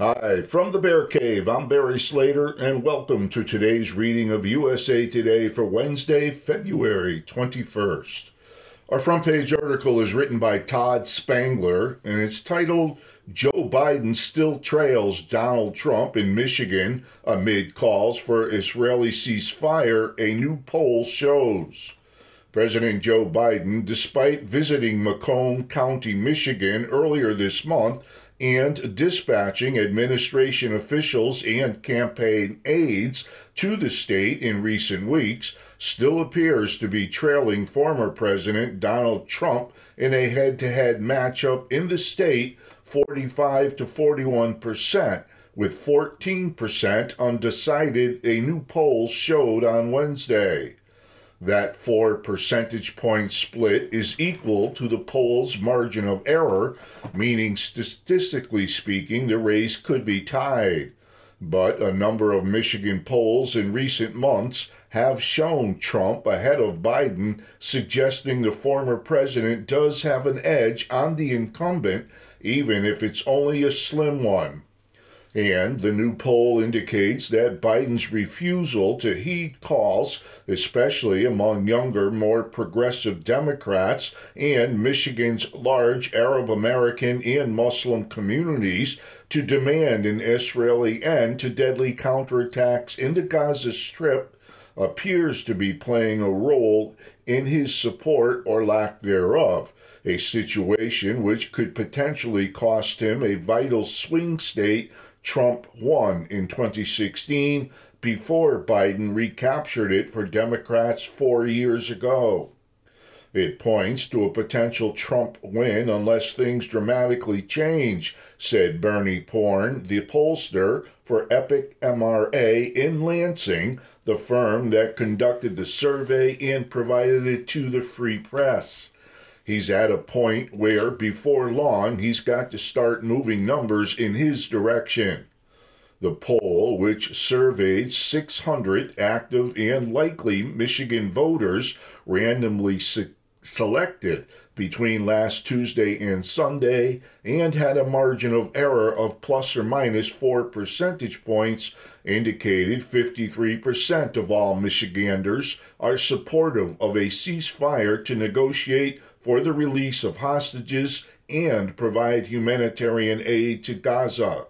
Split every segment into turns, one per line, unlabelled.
Hi, from the Bear Cave, I'm Barry Slater, and welcome to today's reading of USA Today for Wednesday, February 21st. Our front page article is written by Todd Spangler, and it's titled Joe Biden Still Trails Donald Trump in Michigan Amid Calls for Israeli Ceasefire, a new poll shows. President Joe Biden, despite visiting Macomb County, Michigan earlier this month, and dispatching administration officials and campaign aides to the state in recent weeks still appears to be trailing former President Donald Trump in a head to head matchup in the state 45 to 41 percent, with 14 percent undecided, a new poll showed on Wednesday. That four percentage point split is equal to the poll's margin of error, meaning statistically speaking, the race could be tied. But a number of Michigan polls in recent months have shown Trump ahead of Biden, suggesting the former president does have an edge on the incumbent, even if it's only a slim one. And the new poll indicates that Biden's refusal to heed calls, especially among younger, more progressive Democrats and Michigan's large Arab American and Muslim communities, to demand an Israeli end to deadly counterattacks in the Gaza Strip appears to be playing a role in his support or lack thereof, a situation which could potentially cost him a vital swing state Trump won in 2016 before Biden recaptured it for Democrats four years ago. It points to a potential Trump win unless things dramatically change, said Bernie Porn, the pollster for Epic MRA in Lansing, the firm that conducted the survey and provided it to the free press. He's at a point where, before long, he's got to start moving numbers in his direction. The poll, which surveyed 600 active and likely Michigan voters randomly se- selected between last Tuesday and Sunday, and had a margin of error of plus or minus 4 percentage points, indicated 53% of all Michiganders are supportive of a ceasefire to negotiate for the release of hostages and provide humanitarian aid to Gaza.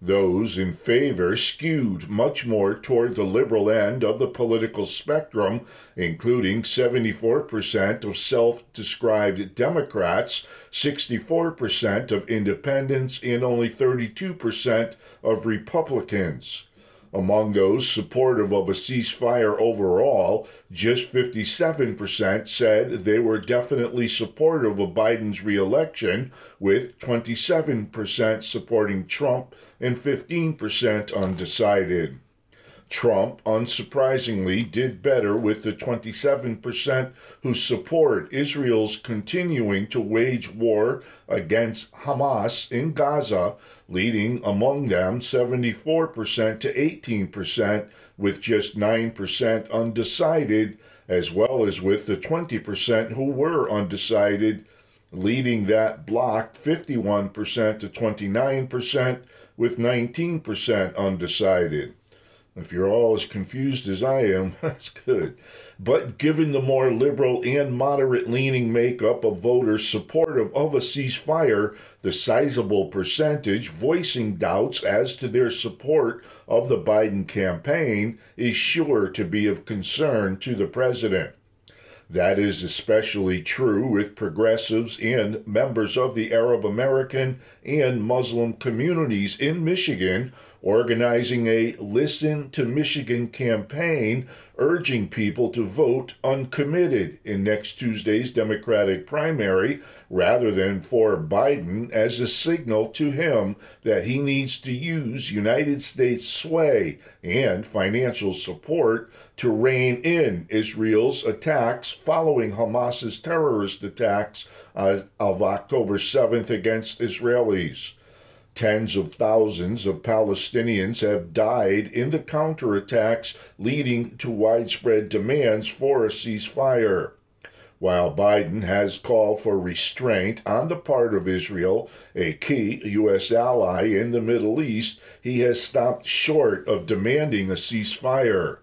Those in favor skewed much more toward the liberal end of the political spectrum, including 74% of self described Democrats, 64% of independents, and only 32% of Republicans. Among those supportive of a ceasefire overall, just 57% said they were definitely supportive of Biden's reelection, with 27% supporting Trump and 15% undecided. Trump, unsurprisingly, did better with the 27% who support Israel's continuing to wage war against Hamas in Gaza, leading among them 74% to 18%, with just 9% undecided, as well as with the 20% who were undecided, leading that bloc 51% to 29%, with 19% undecided. If you're all as confused as I am, that's good. But given the more liberal and moderate leaning makeup of voters supportive of a ceasefire, the sizable percentage voicing doubts as to their support of the Biden campaign is sure to be of concern to the president. That is especially true with progressives and members of the Arab American and Muslim communities in Michigan organizing a Listen to Michigan campaign urging people to vote uncommitted in next Tuesday's Democratic primary rather than for Biden as a signal to him that he needs to use United States sway and financial support to rein in Israel's attacks following Hamas's terrorist attacks uh, of October 7th against Israelis. Tens of thousands of Palestinians have died in the counterattacks, leading to widespread demands for a ceasefire. While Biden has called for restraint on the part of Israel, a key U.S. ally in the Middle East, he has stopped short of demanding a ceasefire.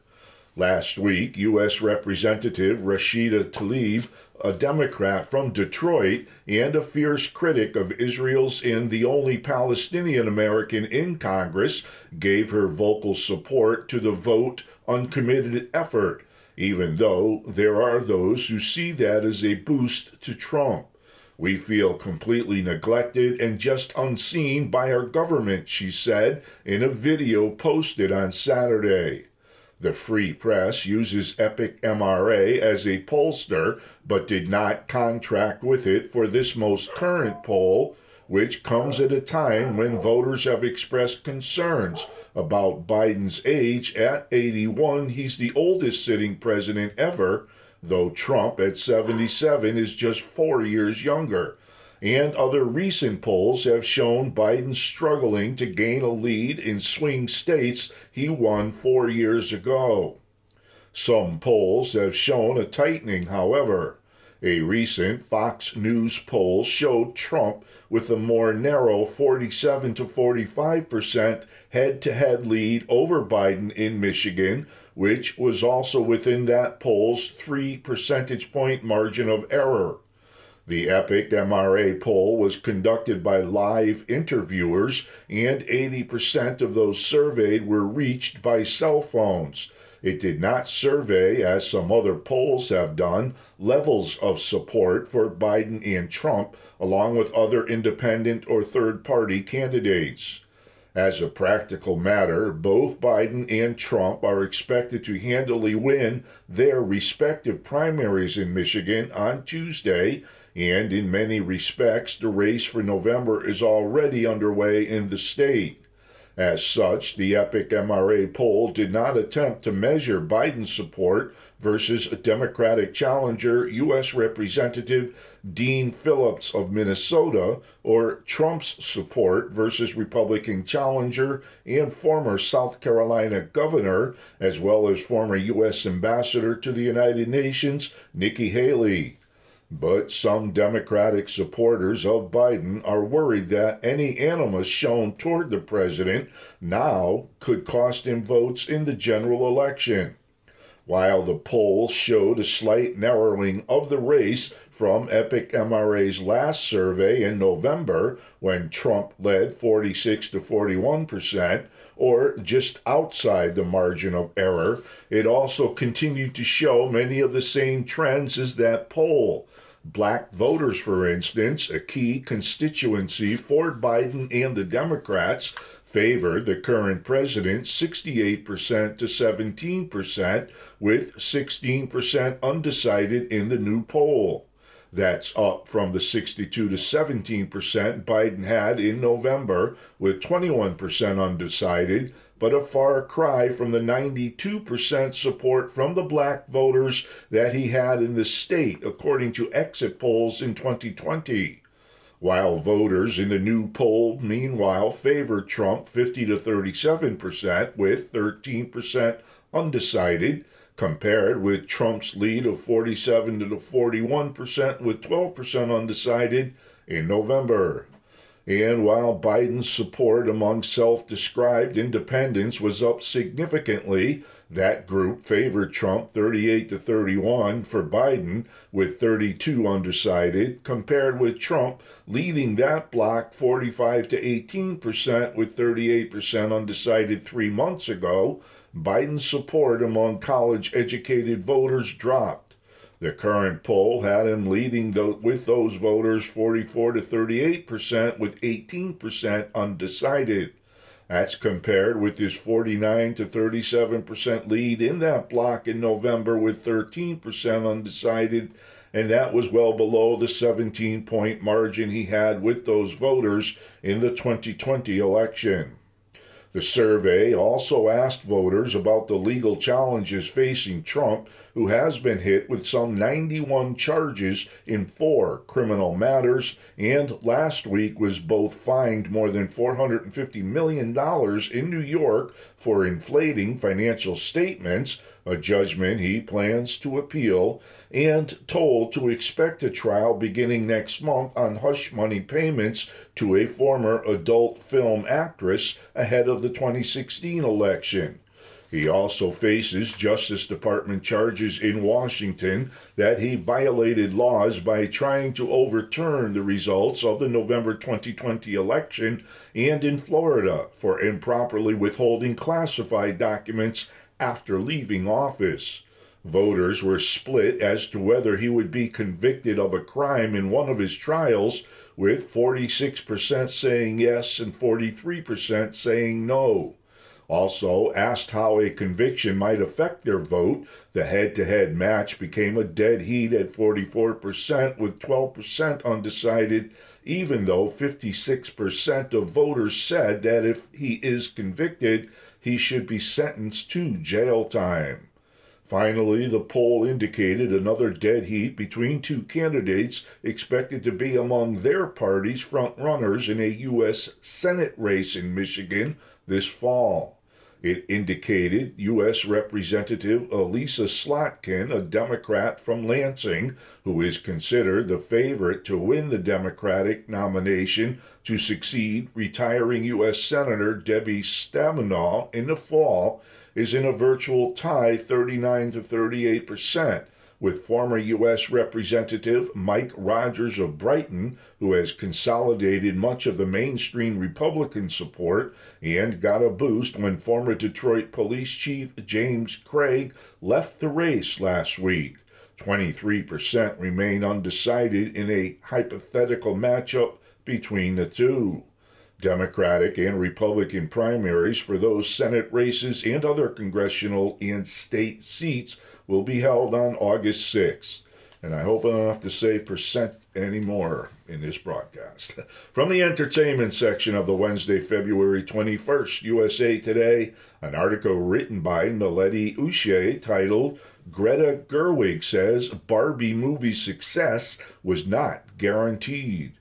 Last week, U.S. Representative Rashida Tlaib, a Democrat from Detroit and a fierce critic of Israel's and the only Palestinian American in Congress, gave her vocal support to the vote uncommitted effort even though there are those who see that as a boost to Trump. We feel completely neglected and just unseen by our government, she said in a video posted on Saturday. The Free Press uses Epic MRA as a pollster, but did not contract with it for this most current poll, which comes at a time when voters have expressed concerns about Biden's age. At 81, he's the oldest sitting president ever, though Trump at 77 is just four years younger. And other recent polls have shown Biden struggling to gain a lead in swing states he won four years ago. Some polls have shown a tightening, however. A recent Fox News poll showed Trump with a more narrow 47 to 45 percent head to head lead over Biden in Michigan, which was also within that poll's three percentage point margin of error. The Epic MRA poll was conducted by live interviewers, and 80% of those surveyed were reached by cell phones. It did not survey, as some other polls have done, levels of support for Biden and Trump, along with other independent or third party candidates. As a practical matter, both Biden and Trump are expected to handily win their respective primaries in Michigan on Tuesday, and in many respects, the race for November is already underway in the state. As such, the Epic MRA poll did not attempt to measure Biden's support versus Democratic challenger, U.S. Representative Dean Phillips of Minnesota, or Trump's support versus Republican challenger and former South Carolina governor, as well as former U.S. Ambassador to the United Nations, Nikki Haley. But some Democratic supporters of Biden are worried that any animus shown toward the president now could cost him votes in the general election. While the polls showed a slight narrowing of the race from Epic MRA's last survey in November, when Trump led 46 to 41 percent, or just outside the margin of error, it also continued to show many of the same trends as that poll. Black voters, for instance, a key constituency for Biden and the Democrats, favor the current president 68% to 17%, with 16% undecided in the new poll. That's up from the 62 to 17% Biden had in November, with 21% undecided, but a far cry from the 92% support from the black voters that he had in the state, according to exit polls in 2020. While voters in the new poll, meanwhile, favor Trump 50 to 37%, with 13% undecided compared with Trump's lead of 47 to 41% with 12% undecided in November. And while Biden's support among self described independents was up significantly, that group favored Trump 38 to 31 for Biden, with 32 undecided, compared with Trump leading that bloc 45 to 18 percent with 38 percent undecided three months ago. Biden's support among college educated voters dropped. The current poll had him leading with those voters 44 to 38 percent, with 18 percent undecided. That's compared with his 49 to 37 percent lead in that block in November, with 13 percent undecided, and that was well below the 17 point margin he had with those voters in the 2020 election. The survey also asked voters about the legal challenges facing Trump, who has been hit with some 91 charges in four criminal matters, and last week was both fined more than $450 million in New York for inflating financial statements, a judgment he plans to appeal, and told to expect a trial beginning next month on hush money payments to a former adult film actress ahead of the 2016 election. He also faces Justice Department charges in Washington that he violated laws by trying to overturn the results of the November 2020 election and in Florida for improperly withholding classified documents after leaving office. Voters were split as to whether he would be convicted of a crime in one of his trials, with 46% saying yes and 43% saying no. Also, asked how a conviction might affect their vote, the head to head match became a dead heat at 44%, with 12% undecided, even though 56% of voters said that if he is convicted, he should be sentenced to jail time. Finally, the poll indicated another dead heat between two candidates expected to be among their party's frontrunners in a U.S. Senate race in Michigan this fall. It indicated U.S. Representative Elissa Slotkin, a Democrat from Lansing, who is considered the favorite to win the Democratic nomination to succeed retiring U.S. Senator Debbie Stabenow in the fall, is in a virtual tie 39 to 38 percent with former U.S. Representative Mike Rogers of Brighton, who has consolidated much of the mainstream Republican support and got a boost when former Detroit Police Chief James Craig left the race last week. 23% remain undecided in a hypothetical matchup between the two. Democratic and Republican primaries for those Senate races and other congressional and state seats will be held on August 6th. And I hope I don't have to say percent anymore in this broadcast. From the entertainment section of the Wednesday, February 21st USA Today, an article written by Naledi Ushe titled Greta Gerwig says Barbie movie success was not guaranteed.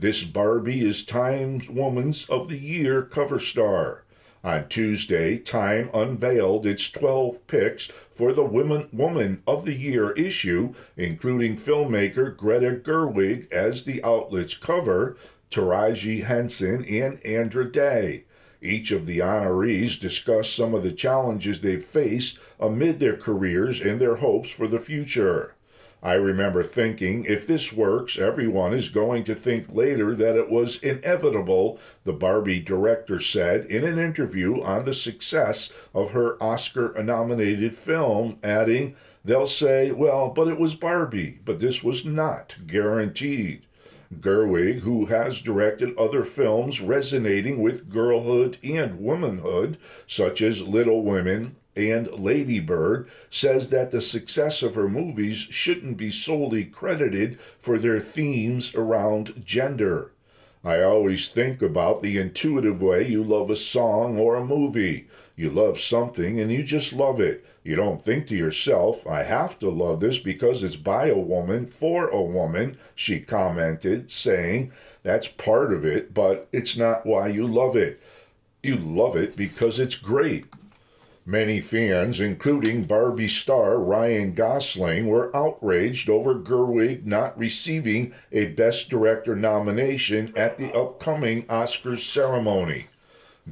This Barbie is Time's Woman's of the Year cover star. On Tuesday, Time unveiled its 12 picks for the Women, Woman of the Year issue, including filmmaker Greta Gerwig as the outlet's cover, Taraji Henson, and Andra Day. Each of the honorees discussed some of the challenges they've faced amid their careers and their hopes for the future. I remember thinking, if this works, everyone is going to think later that it was inevitable, the Barbie director said in an interview on the success of her Oscar nominated film, adding, They'll say, well, but it was Barbie, but this was not guaranteed. Gerwig, who has directed other films resonating with girlhood and womanhood, such as Little Women, and Ladybird says that the success of her movies shouldn't be solely credited for their themes around gender. I always think about the intuitive way you love a song or a movie. You love something and you just love it. You don't think to yourself, I have to love this because it's by a woman for a woman, she commented, saying, That's part of it, but it's not why you love it. You love it because it's great. Many fans, including Barbie star Ryan Gosling, were outraged over Gerwig not receiving a Best Director nomination at the upcoming Oscars ceremony.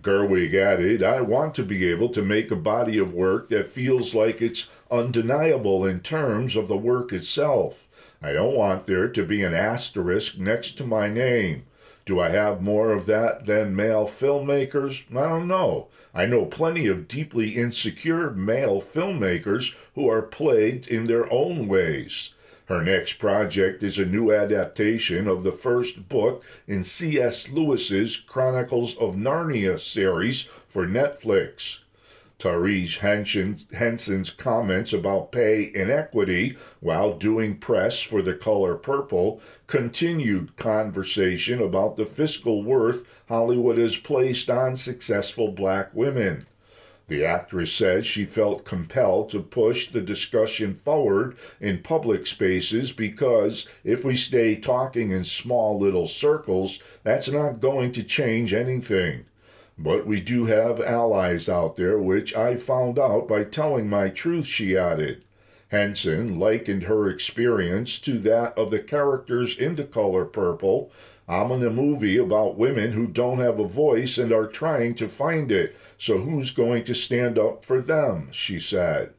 Gerwig added, I want to be able to make a body of work that feels like it's undeniable in terms of the work itself. I don't want there to be an asterisk next to my name. Do I have more of that than male filmmakers? I don't know. I know plenty of deeply insecure male filmmakers who are plagued in their own ways. Her next project is a new adaptation of the first book in C.S. Lewis's Chronicles of Narnia series for Netflix. Taraji Henson's comments about pay inequity while doing press for the color purple continued conversation about the fiscal worth Hollywood has placed on successful black women. The actress said she felt compelled to push the discussion forward in public spaces because if we stay talking in small little circles, that's not going to change anything. But we do have allies out there, which I found out by telling my truth, she added. Henson likened her experience to that of the characters in The Color Purple. I'm in a movie about women who don't have a voice and are trying to find it, so who's going to stand up for them? she said.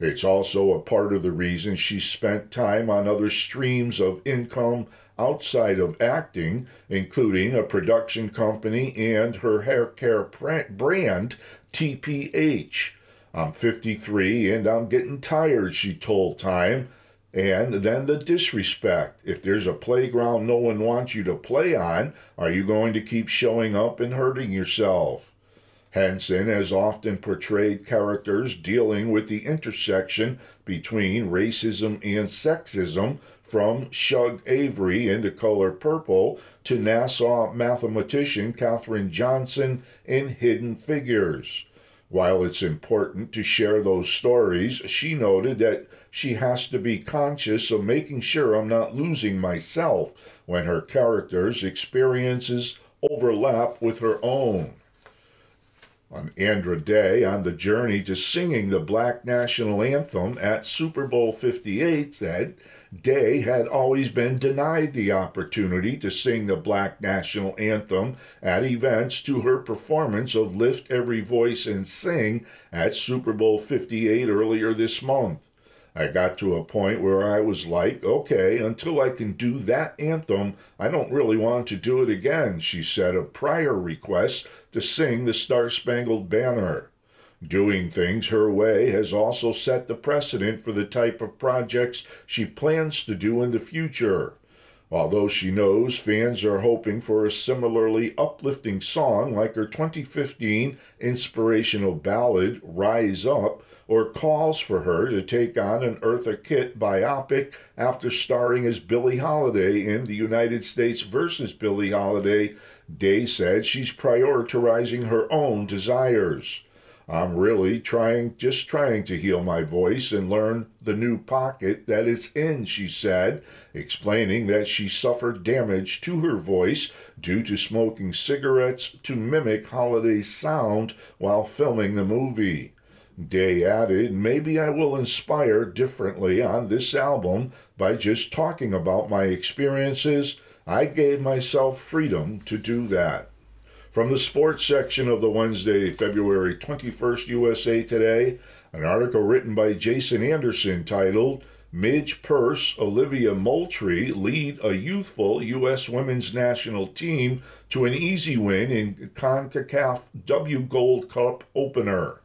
It's also a part of the reason she spent time on other streams of income outside of acting, including a production company and her hair care brand, TPH. I'm 53 and I'm getting tired, she told Time. And then the disrespect. If there's a playground no one wants you to play on, are you going to keep showing up and hurting yourself? Henson has often portrayed characters dealing with the intersection between racism and sexism, from Shug Avery in The Color Purple to NASA mathematician Katherine Johnson in Hidden Figures. While it's important to share those stories, she noted that she has to be conscious of making sure I'm not losing myself when her characters' experiences overlap with her own on Andra Day on the journey to singing the Black National Anthem at Super Bowl 58 said Day had always been denied the opportunity to sing the Black National Anthem at events to her performance of Lift Every Voice and Sing at Super Bowl 58 earlier this month. I got to a point where I was like, okay, until I can do that anthem, I don't really want to do it again, she said of prior requests to sing the Star Spangled Banner. Doing things her way has also set the precedent for the type of projects she plans to do in the future. Although she knows fans are hoping for a similarly uplifting song like her 2015 inspirational ballad, Rise Up, or calls for her to take on an Eartha Kitt biopic after starring as Billie Holiday in the United States versus Billie Holiday, Day said she's prioritizing her own desires. I'm really trying, just trying to heal my voice and learn the new pocket that it's in, she said, explaining that she suffered damage to her voice due to smoking cigarettes to mimic Holiday's sound while filming the movie. Day added, Maybe I will inspire differently on this album by just talking about my experiences. I gave myself freedom to do that. From the sports section of the Wednesday, February 21st USA Today, an article written by Jason Anderson titled Midge Purce, Olivia Moultrie lead a youthful U.S. women's national team to an easy win in CONCACAF W Gold Cup opener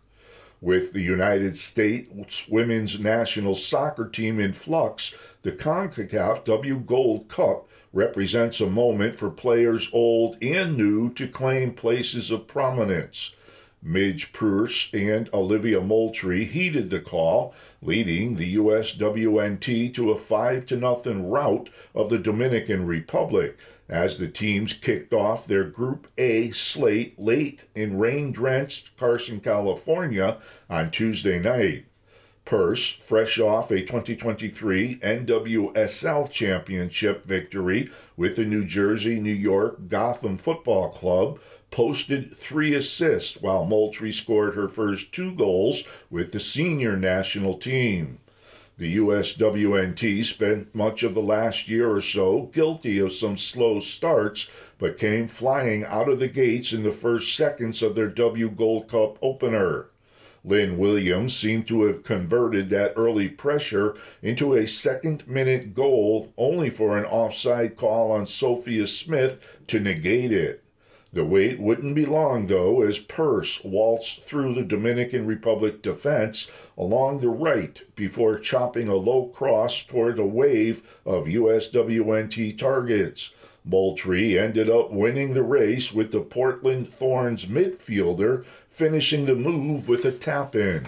with the United States women's national soccer team in flux, the CONCACAF W Gold Cup represents a moment for players old and new to claim places of prominence. Midge Purce and Olivia Moultrie heeded the call, leading the USWNT to a 5 to nothing rout of the Dominican Republic as the teams kicked off their Group A slate late in rain-drenched Carson, California on Tuesday night. Purce, fresh off a 2023 NWSL championship victory with the New Jersey New York Gotham Football Club, posted three assists while Moultrie scored her first two goals with the senior national team. The USWNT spent much of the last year or so guilty of some slow starts, but came flying out of the gates in the first seconds of their W Gold Cup opener. Lynn Williams seemed to have converted that early pressure into a second minute goal, only for an offside call on Sophia Smith to negate it. The wait wouldn't be long, though, as Purce waltzed through the Dominican Republic defense along the right before chopping a low cross toward a wave of USWNT targets. Moultrie ended up winning the race with the Portland Thorns midfielder finishing the move with a tap in.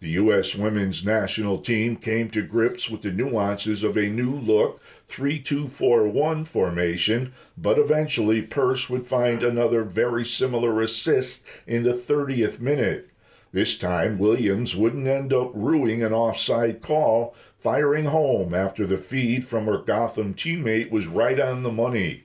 The U.S. women's national team came to grips with the nuances of a new look 3 2 4 1 formation, but eventually Purce would find another very similar assist in the 30th minute. This time, Williams wouldn't end up ruining an offside call, firing home after the feed from her Gotham teammate was right on the money.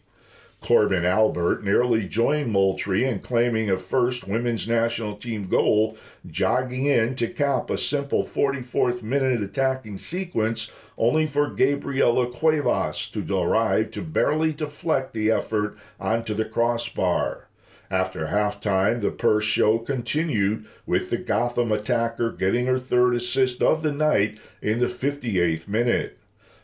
Korbin Albert nearly joined Moultrie in claiming a first women's national team goal, jogging in to cap a simple 44th minute attacking sequence, only for Gabriela Cuevas to arrive to barely deflect the effort onto the crossbar. After halftime, the Purce show continued with the Gotham attacker getting her third assist of the night in the 58th minute.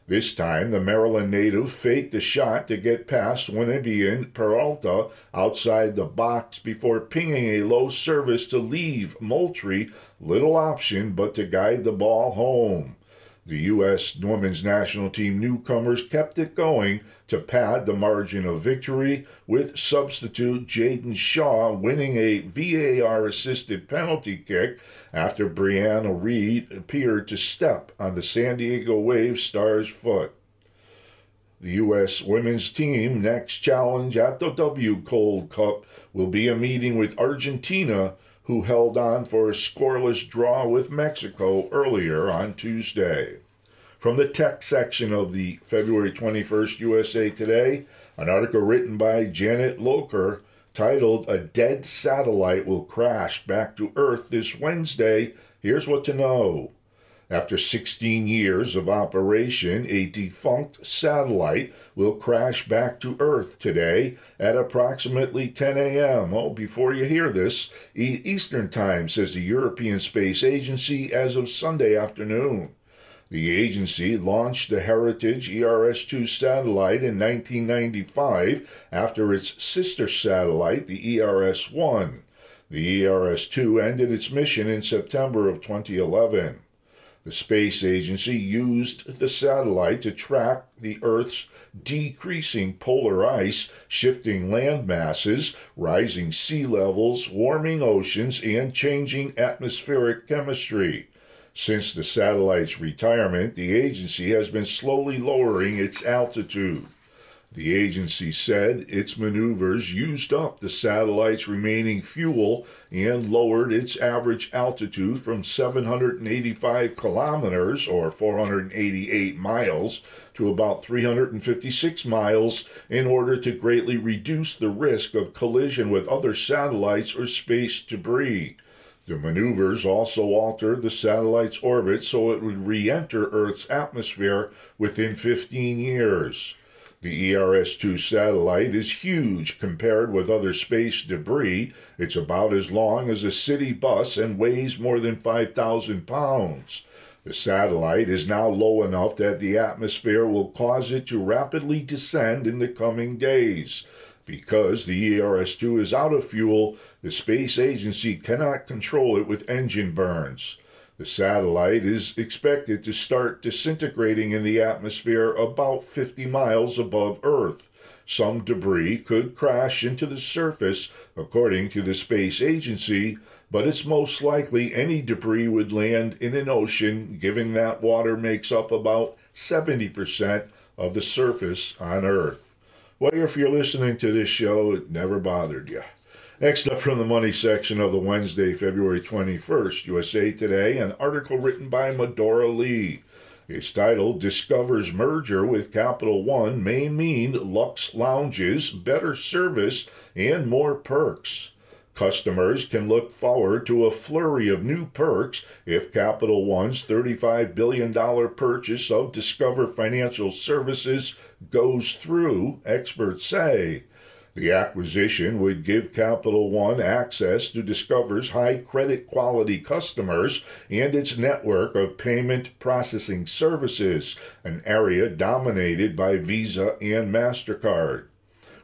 This time, the Maryland native faked a shot to get past Winibian Peralta outside the box before pinging a low service to leave Moultrie little option but to guide the ball home. The U.S. women's national team newcomers kept it going to pad the margin of victory, with substitute Jaedyn Shaw winning a VAR assisted penalty kick after Brianna Reed appeared to step on the San Diego Wave star's foot. The U.S. women's team next challenge at the W Gold Cup will be a meeting with Argentina who held on for a scoreless draw with Mexico earlier on Tuesday. From the tech section of the February 21st USA Today, an article written by Janet Loker titled A Dead Satellite Will Crash Back to Earth This Wednesday. Here's what to know. After 16 years of operation, a defunct satellite will crash back to Earth today at approximately 10 a.m. Oh, before you hear this, Eastern Time, says the European Space Agency as of Sunday afternoon. The agency launched the Heritage ERS 2 satellite in 1995 after its sister satellite, the ERS 1. The ERS 2 ended its mission in September of 2011. The space agency used the satellite to track the Earth's decreasing polar ice, shifting land masses, rising sea levels, warming oceans, and changing atmospheric chemistry. Since the satellite's retirement, the agency has been slowly lowering its altitude. The agency said its maneuvers used up the satellite's remaining fuel and lowered its average altitude from 785 kilometers or 488 miles to about 356 miles in order to greatly reduce the risk of collision with other satellites or space debris. The maneuvers also altered the satellite's orbit so it would re enter Earth's atmosphere within 15 years. The ERS 2 satellite is huge compared with other space debris. It's about as long as a city bus and weighs more than 5,000 pounds. The satellite is now low enough that the atmosphere will cause it to rapidly descend in the coming days. Because the ERS 2 is out of fuel, the space agency cannot control it with engine burns. The satellite is expected to start disintegrating in the atmosphere about 50 miles above Earth. Some debris could crash into the surface, according to the space agency, but it's most likely any debris would land in an ocean, given that water makes up about 70% of the surface on Earth. Well, if you're listening to this show, it never bothered you. Next up from the money section of the Wednesday, February 21st, USA Today, an article written by Medora Lee. It's titled Discover's Merger with Capital One May Mean Lux Lounges, Better Service, and More Perks. Customers can look forward to a flurry of new perks if Capital One's $35 billion purchase of Discover Financial Services goes through, experts say. The acquisition would give Capital One access to Discover's high credit quality customers and its network of payment processing services, an area dominated by Visa and MasterCard.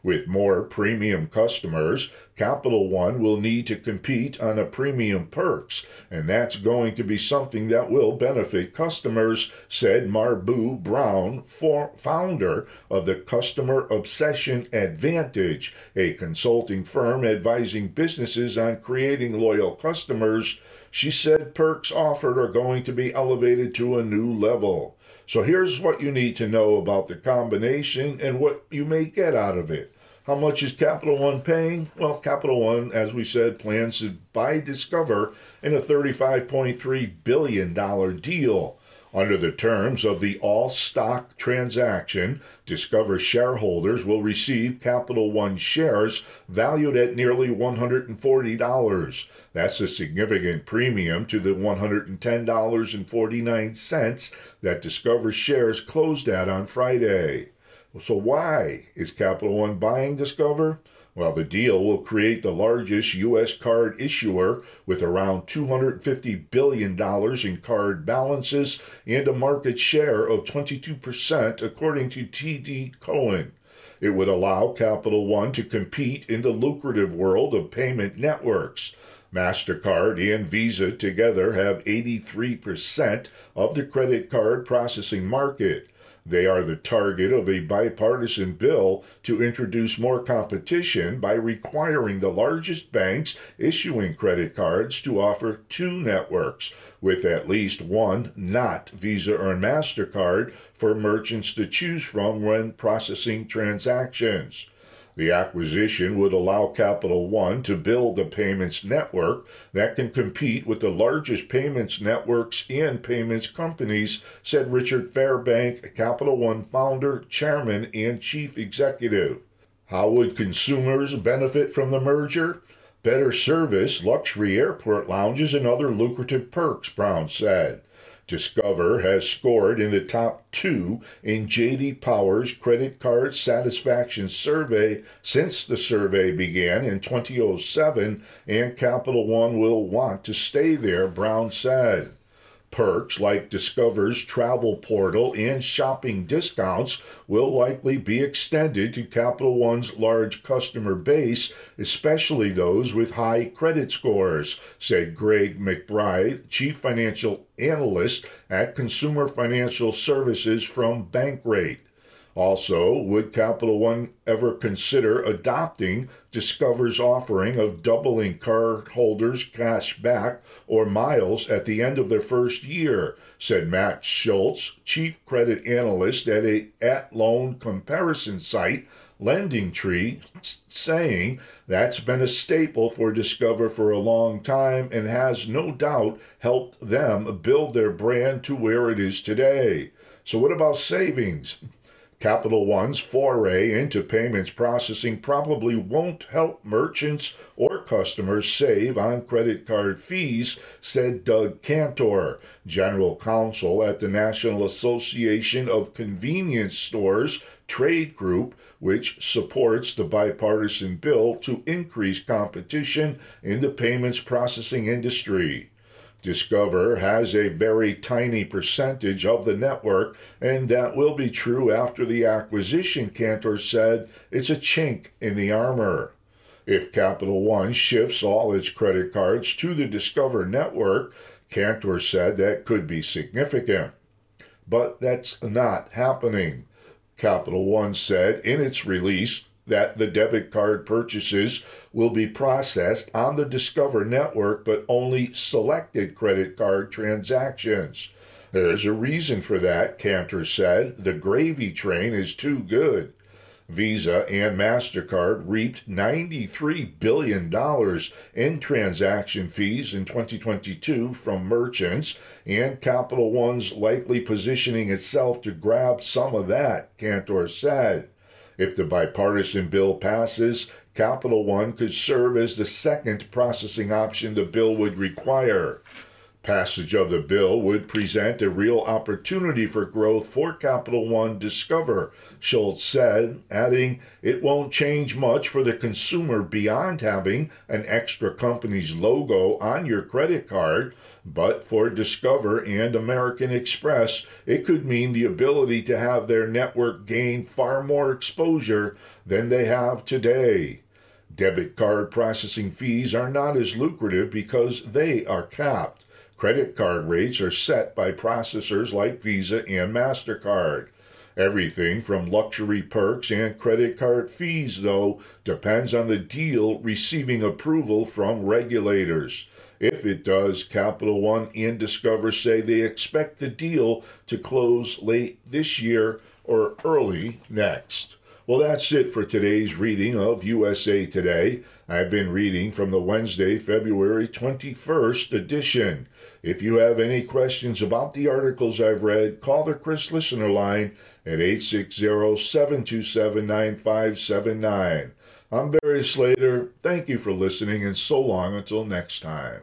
With more premium customers, Capital One will need to compete on a premium perks, and that's going to be something that will benefit customers, said Marbu Brown, founder of the Customer Obsession Advantage, a consulting firm advising businesses on creating loyal customers. She said perks offered are going to be elevated to a new level. So here's what you need to know about the combination and what you may get out of it. How much is Capital One paying? Well, Capital One, as we said, plans to buy Discover in a $35.3 billion deal. Under the terms of the all stock transaction, Discover shareholders will receive Capital One shares valued at nearly $140. That's a significant premium to the $110.49 that Discover shares closed at on Friday. So, why is Capital One buying Discover? Well, the deal will create the largest U.S. card issuer with around $250 billion in card balances and a market share of 22%, according to TD Cowen. It would allow Capital One to compete in the lucrative world of payment networks. MasterCard and Visa together have 83% of the credit card processing market. They are the target of a bipartisan bill to introduce more competition by requiring the largest banks issuing credit cards to offer two networks, with at least one not Visa or MasterCard for merchants to choose from when processing transactions. The acquisition would allow Capital One to build a payments network that can compete with the largest payments networks and payments companies, said Richard Fairbank, Capital One founder, chairman, and chief executive. How would consumers benefit from the merger? Better service, luxury airport lounges, and other lucrative perks, Brown said. Discover has scored in the top two in JD Power's credit card satisfaction survey since the survey began in 2007, and Capital One will want to stay there, Brown said. Perks like Discover's travel portal and shopping discounts will likely be extended to Capital One's large customer base, especially those with high credit scores, said Greg McBride, Chief Financial Analyst at Consumer Financial Services from Bankrate. Also, would Capital One ever consider adopting Discover's offering of doubling cardholders' cash back or miles at the end of their first year? said Matt Schultz, chief credit analyst at a at loan comparison site Lending Tree, saying that's been a staple for Discover for a long time and has no doubt helped them build their brand to where it is today. So, what about savings? Capital One's foray into payments processing probably won't help merchants or customers save on credit card fees, said Doug Kantor, general counsel at the National Association of Convenience Stores Trade Group, which supports the bipartisan bill to increase competition in the payments processing industry. Discover has a very tiny percentage of the network, and that will be true after the acquisition, Kantor said. It's a chink in the armor. If Capital One shifts all its credit cards to the Discover network, Kantor said that could be significant. But that's not happening. Capital One said in its release that the debit card purchases will be processed on the Discover network, but only selected credit card transactions. There's a reason for that, Kantor said. The gravy train is too good. Visa and MasterCard reaped $93 billion in transaction fees in 2022 from merchants, and Capital One's likely positioning itself to grab some of that, Kantor said. If the bipartisan bill passes, Capital One could serve as the second processing option the bill would require. Passage of the bill would present a real opportunity for growth for Capital One Discover, Schultz said, adding, It won't change much for the consumer beyond having an extra company's logo on your credit card, but for Discover and American Express, it could mean the ability to have their network gain far more exposure than they have today. Debit card processing fees are not as lucrative because they are capped. Credit card rates are set by processors like Visa and MasterCard. Everything from luxury perks and credit card fees, though, depends on the deal receiving approval from regulators. If it does, Capital One and Discover say they expect the deal to close late this year or early next. Well, that's it for today's reading of USA Today. I've been reading from the Wednesday, February 21st edition. If you have any questions about the articles I've read, call the CRIS Listener line at 860 727 9579. I'm Barry Slater. Thank you for listening, and so long until next time.